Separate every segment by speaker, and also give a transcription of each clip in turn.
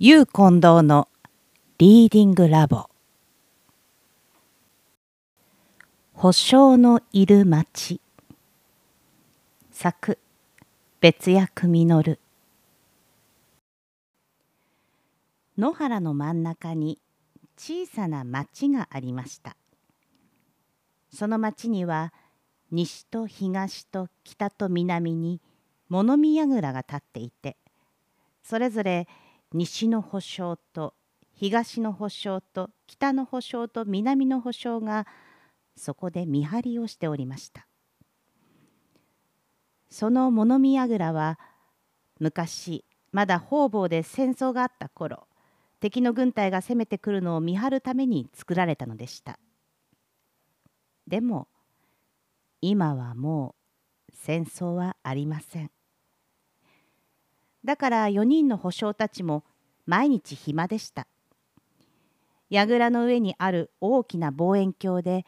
Speaker 1: ゆう近藤のリーディングラボ。保証のいる町作別役実野原の真ん中に小さな町がありました。その町には西と東と北と南に物見櫓が立っていてそれぞれ西の保証と東の保証と北の保証と南の保証がそこで見張りをしておりました。その物見櫓は昔まだ方々で戦争があった頃敵の軍隊が攻めてくるのを見張るために作られたのでした。でも今はもう戦争はありません。だから4人の保証たちも毎日暇でした。櫓の上にある大きな望遠鏡で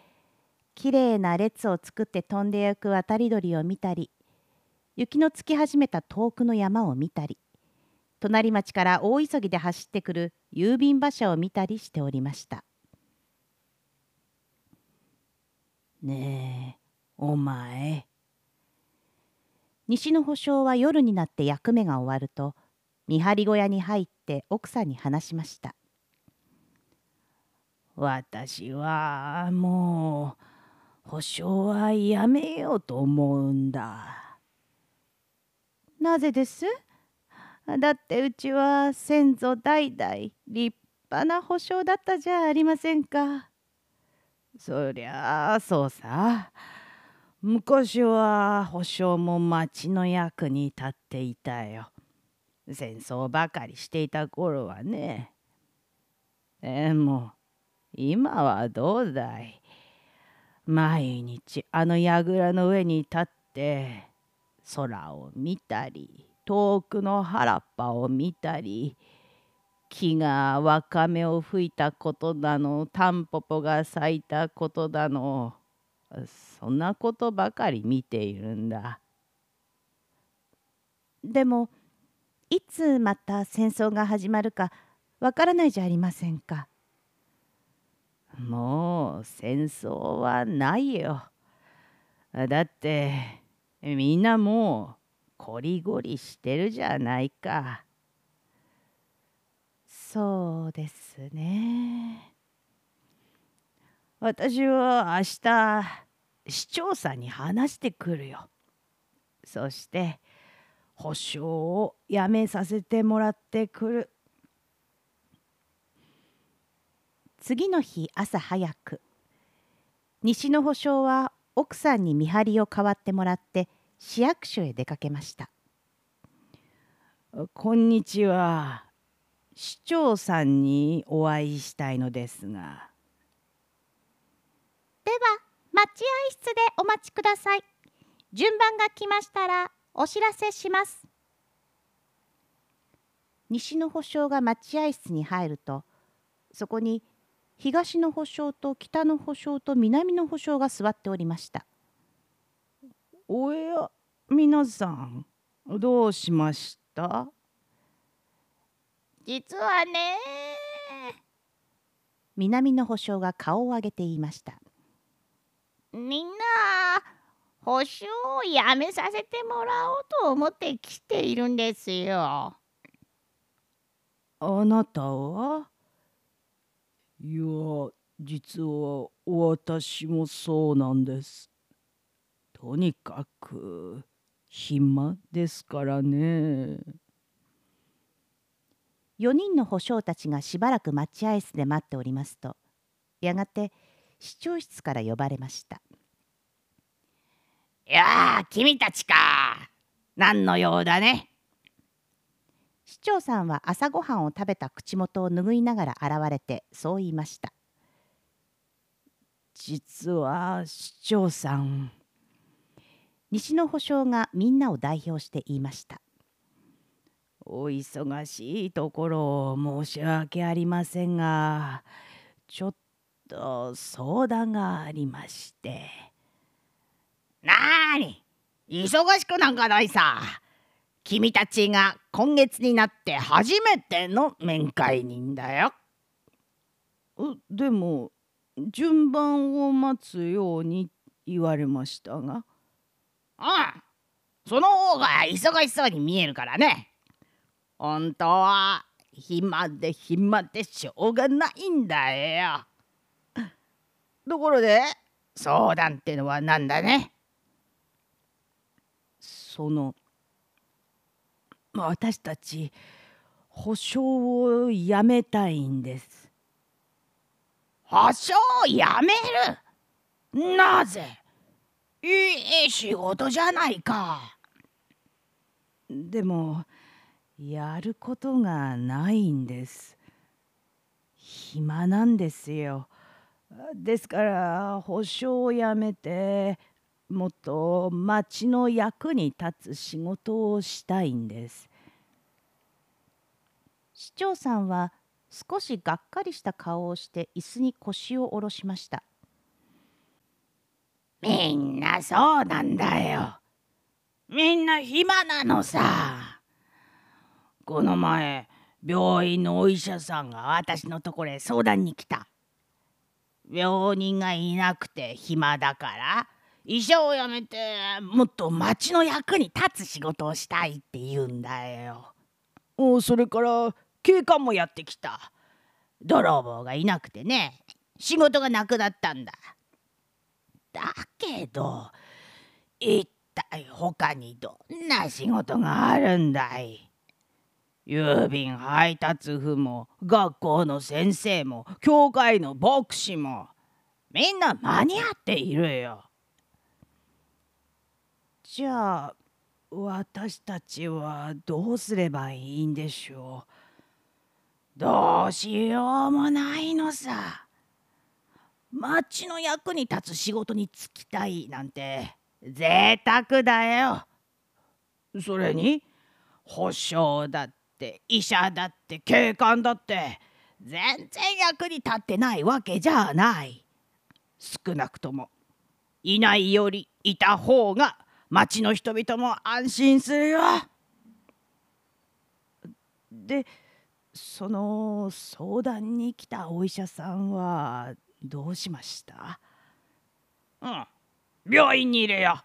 Speaker 1: きれいな列を作って飛んでゆく渡り鳥を見たり雪のつき始めた遠くの山を見たり隣町から大急ぎで走ってくる郵便馬車を見たりしておりました。ねえお前。西の保証は夜になって役目が終わると見張り小屋に入って奥さんに話しました
Speaker 2: 私はもう保証はやめようと思うんだ
Speaker 1: なぜですだってうちは先祖代々立派な保証だったじゃありませんか
Speaker 2: そりゃあそうさ。昔は保証も町の役に立っていたよ。戦争ばかりしていた頃はね。でも今はどうだい。毎日あの櫓の上に立って空を見たり遠くの原っぱを見たり木がわかめを吹いたことだのタンポポが咲いたことだの。そんなことばかり見ているんだ。
Speaker 1: でもいつまた戦争が始まるかわからないじゃありませんか。
Speaker 2: もう戦争はないよ。だってみんなもうこりごりしてるじゃないか。
Speaker 1: そうですね。
Speaker 2: 私は明日市長さんに話してくるよ。そして保証をやめさせてもらってくる。
Speaker 1: 次の日朝早く西の保証は奥さんに見張りを代わってもらって市役所へ出かけました
Speaker 2: こんにちは市長さんにお会いしたいのですが
Speaker 3: 待合室でお待ちください。順番が来ましたらお知らせします。
Speaker 1: 西の保証が待合室に入るとそこに東の保証と北の保証と南の保証が座っておりました。
Speaker 2: おや皆さんどうしました？
Speaker 3: 実はね
Speaker 1: 南の保証が顔を上げて言いました
Speaker 3: みんな保証をやめさせてもらおうと思って来ているんですよ。
Speaker 2: あなたは？いや実は私もそうなんです。とにかく暇ですからね。
Speaker 1: 4人の保証たちがしばらく待合室で待っておりますとやがて市長室から呼ばれました「
Speaker 4: いやあ君たちか。何の用だね」
Speaker 1: 市長さんは朝ごはんを食べた口元を拭いながら現れてそう言いました。
Speaker 2: 実は市長さん
Speaker 1: 西の保証がみんなを代表して言いました。
Speaker 2: お忙しいところ申し訳ありませんがちょっと相談がありまして。
Speaker 4: なーに？忙しくなんかないさ
Speaker 1: 君たちが今月になって初めての面会人だよ。
Speaker 5: でも順番を待つように言われましたが。
Speaker 1: ああその方が忙しそうに見えるからね。本当は暇で暇でしょうがないんだよ。ところで相談ってのは何だね？
Speaker 5: その私たち保証をやめたいんです。
Speaker 1: 保証をやめる？なぜ？いい仕事じゃないか。
Speaker 5: でもやることがないんです。暇なんですよ。ですから保証をやめてもっと町の役に立つ仕事をしたいんです。
Speaker 6: 市長さんは少しがっかりした顔をして椅子に腰を下ろしました。
Speaker 1: みんなそうなんだよ。みんな暇なのさ。この前病院のお医者さんが私のところへ相談に来た。病人がいなくて暇だから医者を辞めてもっと町の役に立つ仕事をしたいって言うんだよ。おそれから警官もやってきた。泥棒がいなくてね仕事がなくなったんだ。だけど一体他にどんな仕事があるんだい？郵便配達婦も学校の先生も教会の牧師もみんな間に合っているよ。
Speaker 5: じゃあ私たちはどうすればいいんでしょ
Speaker 1: う?どうしようもないのさ。町の役に立つ仕事に就きたいなんて贅沢だよ。それに保証だって医者だって警官だって全然役に立ってないわけじゃない少なくともいないよりいた方が町の人々も安心するよ
Speaker 5: でその相談に来たお医者さんはどうしました？
Speaker 1: うん病院にいるよ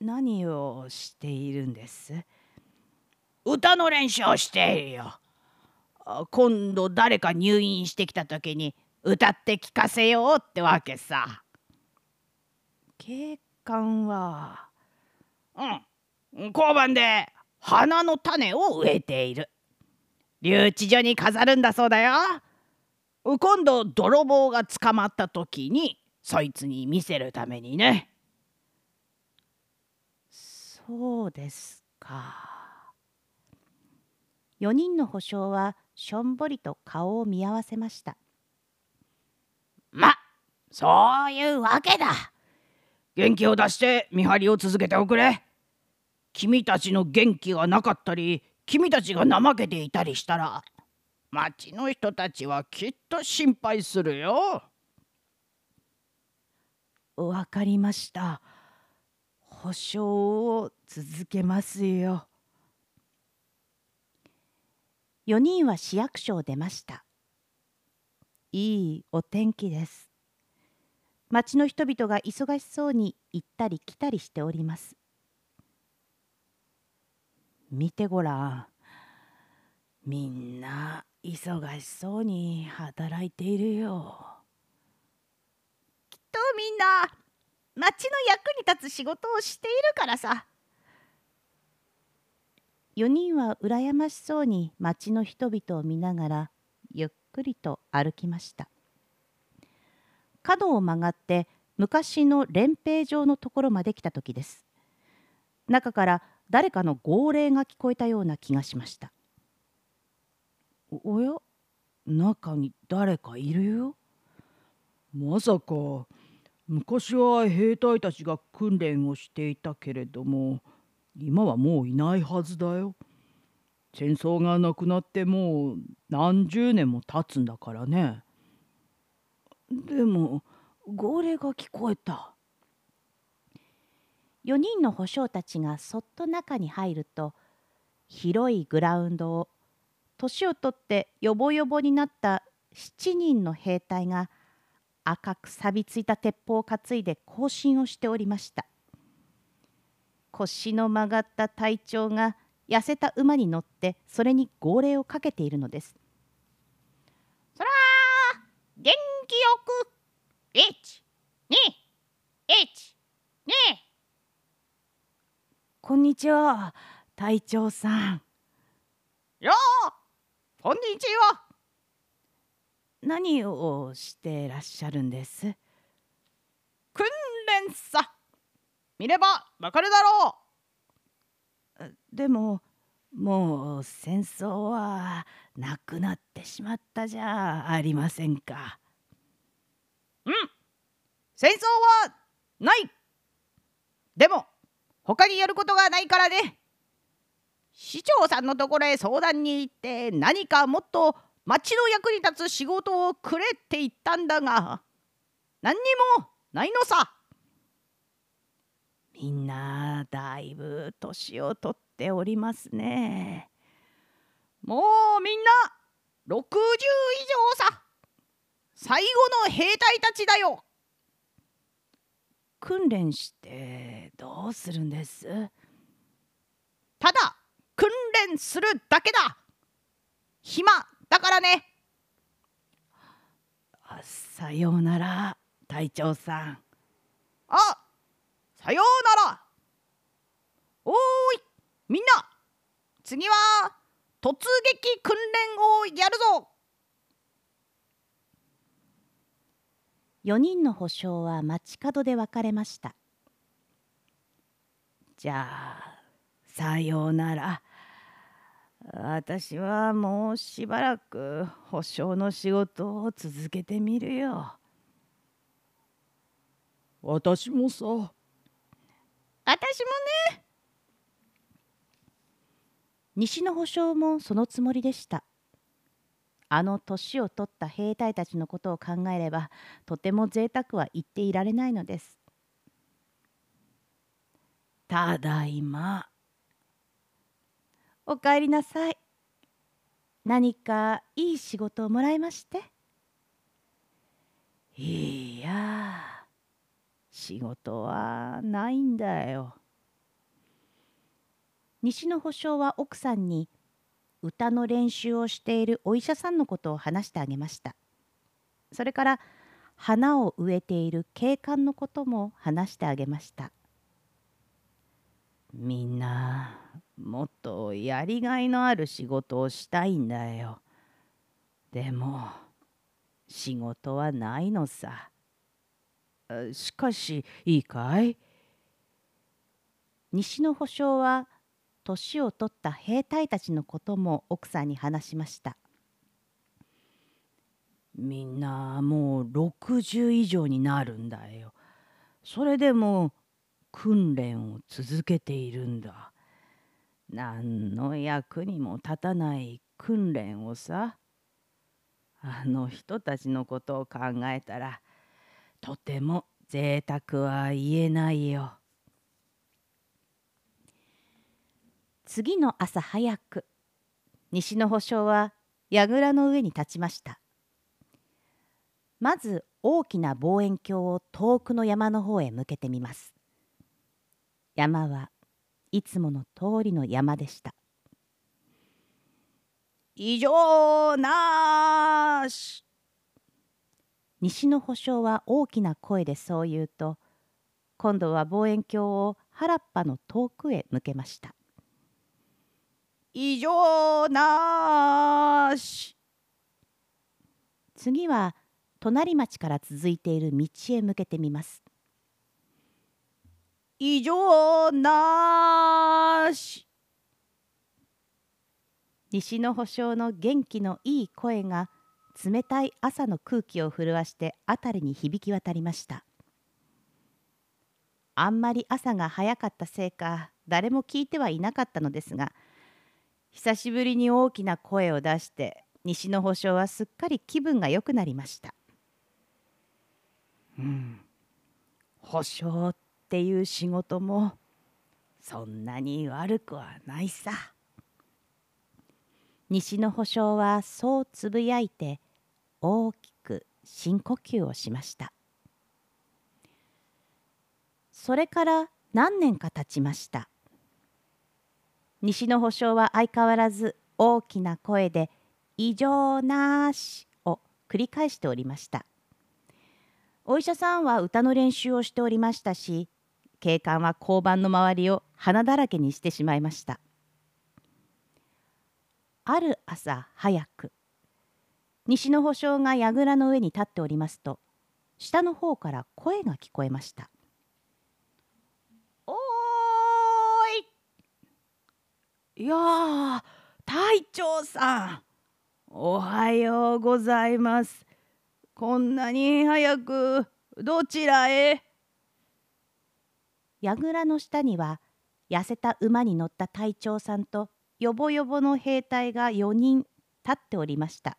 Speaker 5: 何をしているんです？
Speaker 1: 歌の練習をしているよ。今度誰か入院してきた時に歌って聞かせようってわけさ。
Speaker 5: 警官は？
Speaker 1: うん交番で花の種を植えている。留置所に飾るんだそうだよ。今度泥棒が捕まった時にそいつに見せるためにね。
Speaker 6: そうですか。4人の保証はしょんぼりと顔を見合わせました
Speaker 1: まそういうわけだ元気を出して見張りを続けておくれ君たちの元気がなかったり君たちが怠けていたりしたら町の人たちはきっと心配するよ。
Speaker 5: わかりました。保証を続けますよ。
Speaker 6: 4人は市役所を出ましたいいお天気です町の人々が忙しそうに行ったり来たりしております。
Speaker 5: 見てごらん。みんな忙しそうに働いているよ。
Speaker 7: きっとみんな町の役に立つ仕事をしているからさ。
Speaker 6: 4人は羨ましそうに町の人々を見ながらゆっくりと歩きました。角を曲がって昔の連兵場のところまで来た時です中から誰かの号令が聞こえたような気がしました
Speaker 5: おや？中に誰かいるよ？まさか昔は兵隊たちが訓練をしていたけれども今はもういないはずだよ。戦争がなくなってもう何十年も経つんだからね。でも号令が聞こえた。
Speaker 1: 4人の保証たちがそっと中に入ると広いグラウンドを年を取ってよぼよぼになった7人の兵隊が赤く錆びついた鉄砲を担いで行進をしておりました腰の曲がった隊長が痩せた馬に乗ってそれに号令をかけているのです
Speaker 3: そら元気よく1 2 1 2
Speaker 2: こんにちは隊長さん。
Speaker 3: よこんにちは。
Speaker 2: 何をしてらっしゃるんです？
Speaker 3: 訓練さ。見ればわかるだろ
Speaker 2: でももう戦争はなくなってしまったじゃありませんか
Speaker 3: 戦争はない。でも他にやることがないからね。市長さんのところへ相談に行って何かもっと町の役に立つ仕事をくれって言ったんだが何にもないのさ。
Speaker 2: みんなだいぶ年を取っておりますね。
Speaker 3: もうみんな60以上さ。最後の兵隊たちだよ。
Speaker 2: 訓練してどうするんです？
Speaker 3: ただ訓練するだけだ。暇だからね。
Speaker 2: あさようなら隊長さん。
Speaker 3: あさようなら。おーいみんな次は突撃訓練をやるぞ
Speaker 1: 4人の保証は街角で別れました。
Speaker 2: じゃあさようなら。私はもうしばらく保証の仕事を続けてみるよ。
Speaker 4: 私もさ。
Speaker 3: 私もね。
Speaker 1: 西の保証もそのつもりでしたあの年を取った兵隊たちのことを考えればとても贅沢は言っていられないのです。
Speaker 2: ただいま。
Speaker 1: おかえりなさい。何かいい仕事をもらいまして。
Speaker 2: いや仕事はないんだよ。
Speaker 1: 西の保証は奥さんに歌の練習をしているお医者さんのことを話してあげました。それから花を植えている警官のことも話してあげました。
Speaker 2: みんなもっとやりがいのある仕事をしたいんだよ。でも仕事はないのさ。しかしいいかい？
Speaker 1: 西の保証は年を取った兵隊たちのことも奥さんに話しました。
Speaker 2: みんなもう60以上になるんだよ。それでも訓練を続けているんだ。何の役にも立たない訓練をさ。あの人たちのことを考えたらとても贅沢は言えないよ。
Speaker 1: 次の朝早く。西の保証は櫓の上に立ちました。まず大きな望遠鏡を遠くの山の方へ向けてみます。山はいつもの通りの山でした。
Speaker 3: 異常なし。
Speaker 1: 西の保証は大きな声でそう言うと今度は望遠鏡を原っぱの遠くへ向けました。
Speaker 3: 異常なし。
Speaker 1: 次は隣町から続いている道へ向けてみます。
Speaker 3: 異常なし。
Speaker 1: 西の保証の元気のいい声が冷たい朝の空気を震わして辺りに響き渡りました。あんまり朝が早かったせいか誰も聞いてはいなかったのですが久しぶりに大きな声を出して西の保証はすっかり気分が良くなりました。
Speaker 2: うん。保証っっていう仕事もそんなに悪くはないさ。
Speaker 1: 西の保証はそうつぶやいて大きく深呼吸をしました。それから何年か経ちました西の保証は相変わらず大きな声で「異常なし」を繰り返しておりました。お医者さんは歌の練習をしておりましたし警官は交番の周りを花だらけにしてしまいました。ある朝早く西の保証が櫓の上に立っておりますと下の方から声が聞こえました「
Speaker 3: おー
Speaker 2: いやー隊長さんおはようございます。こんなに早くどちらへ?」
Speaker 1: 櫓の下には痩せた馬に乗った隊長さんとよぼよぼの兵隊が4人立っておりました。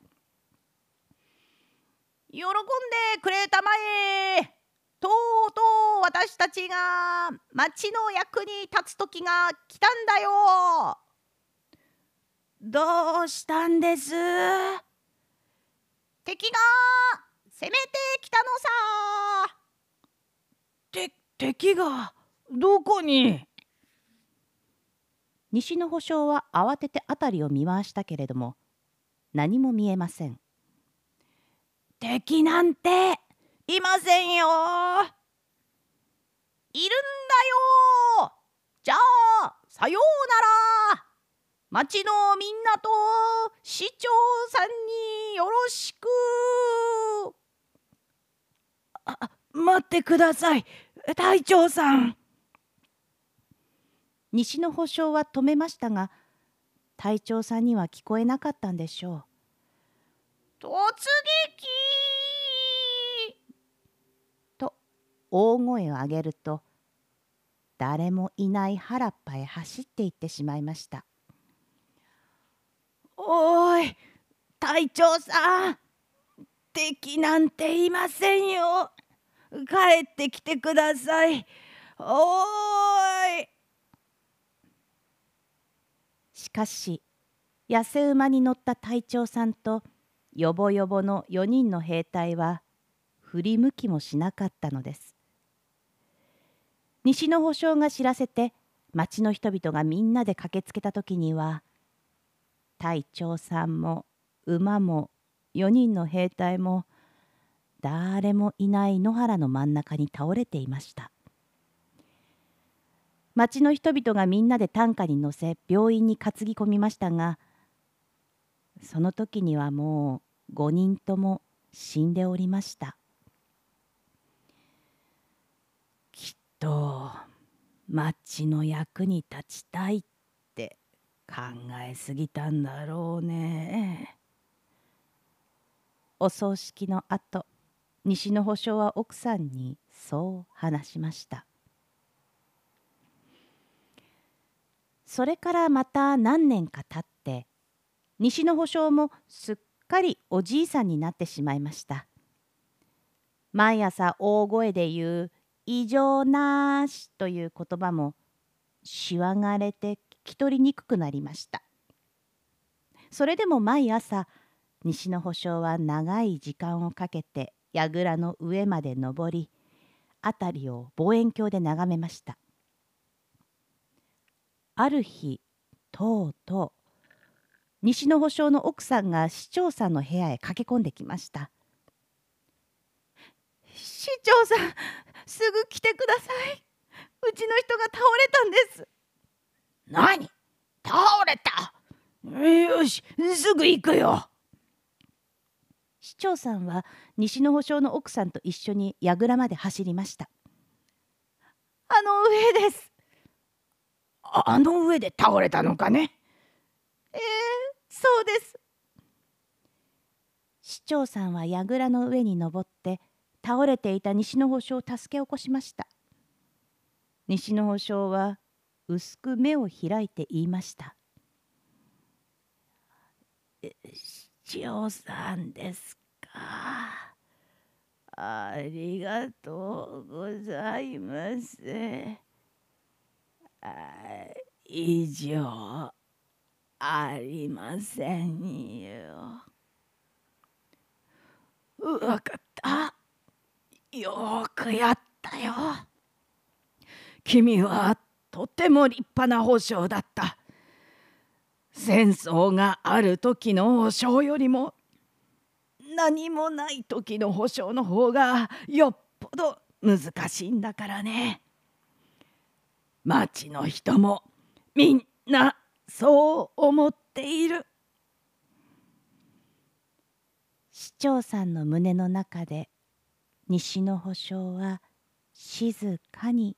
Speaker 3: 喜んでくれたまえ。とうとう私たちが町の役に立つ時が来たんだよ
Speaker 2: どうしたんです？
Speaker 3: 敵が攻めてきたのさ。
Speaker 2: て敵がどこに？
Speaker 1: 西の保証は慌てて辺りを見回したけれども何も見えません。
Speaker 2: 敵なんていませんよ。
Speaker 3: いるんだよ。じゃあさようなら町のみんなと市長さんによろしく
Speaker 2: あ待ってください隊長さん
Speaker 1: 西の保証は止めましたが隊長さんには聞こえなかったんでしょ
Speaker 3: 突撃
Speaker 1: う。と大声を上げると誰もいない原っぱへ走っていってしまいました。
Speaker 2: おい隊長さん敵なんていませんよ。帰ってきてください。おーい。
Speaker 1: しかし痩せ馬に乗った隊長さんとよぼよぼの4人の兵隊は振り向きもしなかったのです。西の保証が知らせて町の人々がみんなで駆けつけた時には隊長さんも馬も4人の兵隊も誰もいない野原の真ん中に倒れていました。町の人々がみんなで担架に乗せ病院に担ぎ込みましたがその時にはもう5人とも死んでおりました。
Speaker 2: きっと町の役に立ちたい考えすぎたんだろうね。
Speaker 1: お葬式のあと西の保証は奥さんにそう話しました。それからまた何年か経って西の保証もすっかりおじいさんになってしまいました。毎朝大声で言う「異常なし」という言葉もしわがれてき取りにくくなりました。それでも毎朝西の保証は長い時間をかけて櫓の上まで登り辺りを望遠鏡で眺めました。ある日とうとう西の保証の奥さんが市長さんの部屋へ駆け込んできました市長さんすぐ来てください。うちの人が倒れたんです。
Speaker 3: 何？倒れた。
Speaker 2: よしすぐ行くよ。
Speaker 1: 市長さんは西の保証の奥さんと一緒に櫓まで走りました。あの上です。
Speaker 3: あの上で倒れたのかね？
Speaker 1: ええー、そうです。市長さんは櫓の上に登って倒れていた西の保証を助け起こしました。西の保証は薄く目を開いて言いました
Speaker 2: 市長さんですか？
Speaker 1: ありがとうございます。以上ありませんよ。わかった。よくやったよ。君はとても立派な保証だった。戦争がある時の保証よりも何もない時の保証の方がよっぽど難しいんだからね。町の人もみんなそう思っている。
Speaker 8: 市長さんの胸の中で西の保証は静かに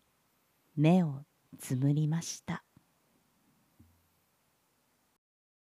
Speaker 8: 目をつむりました。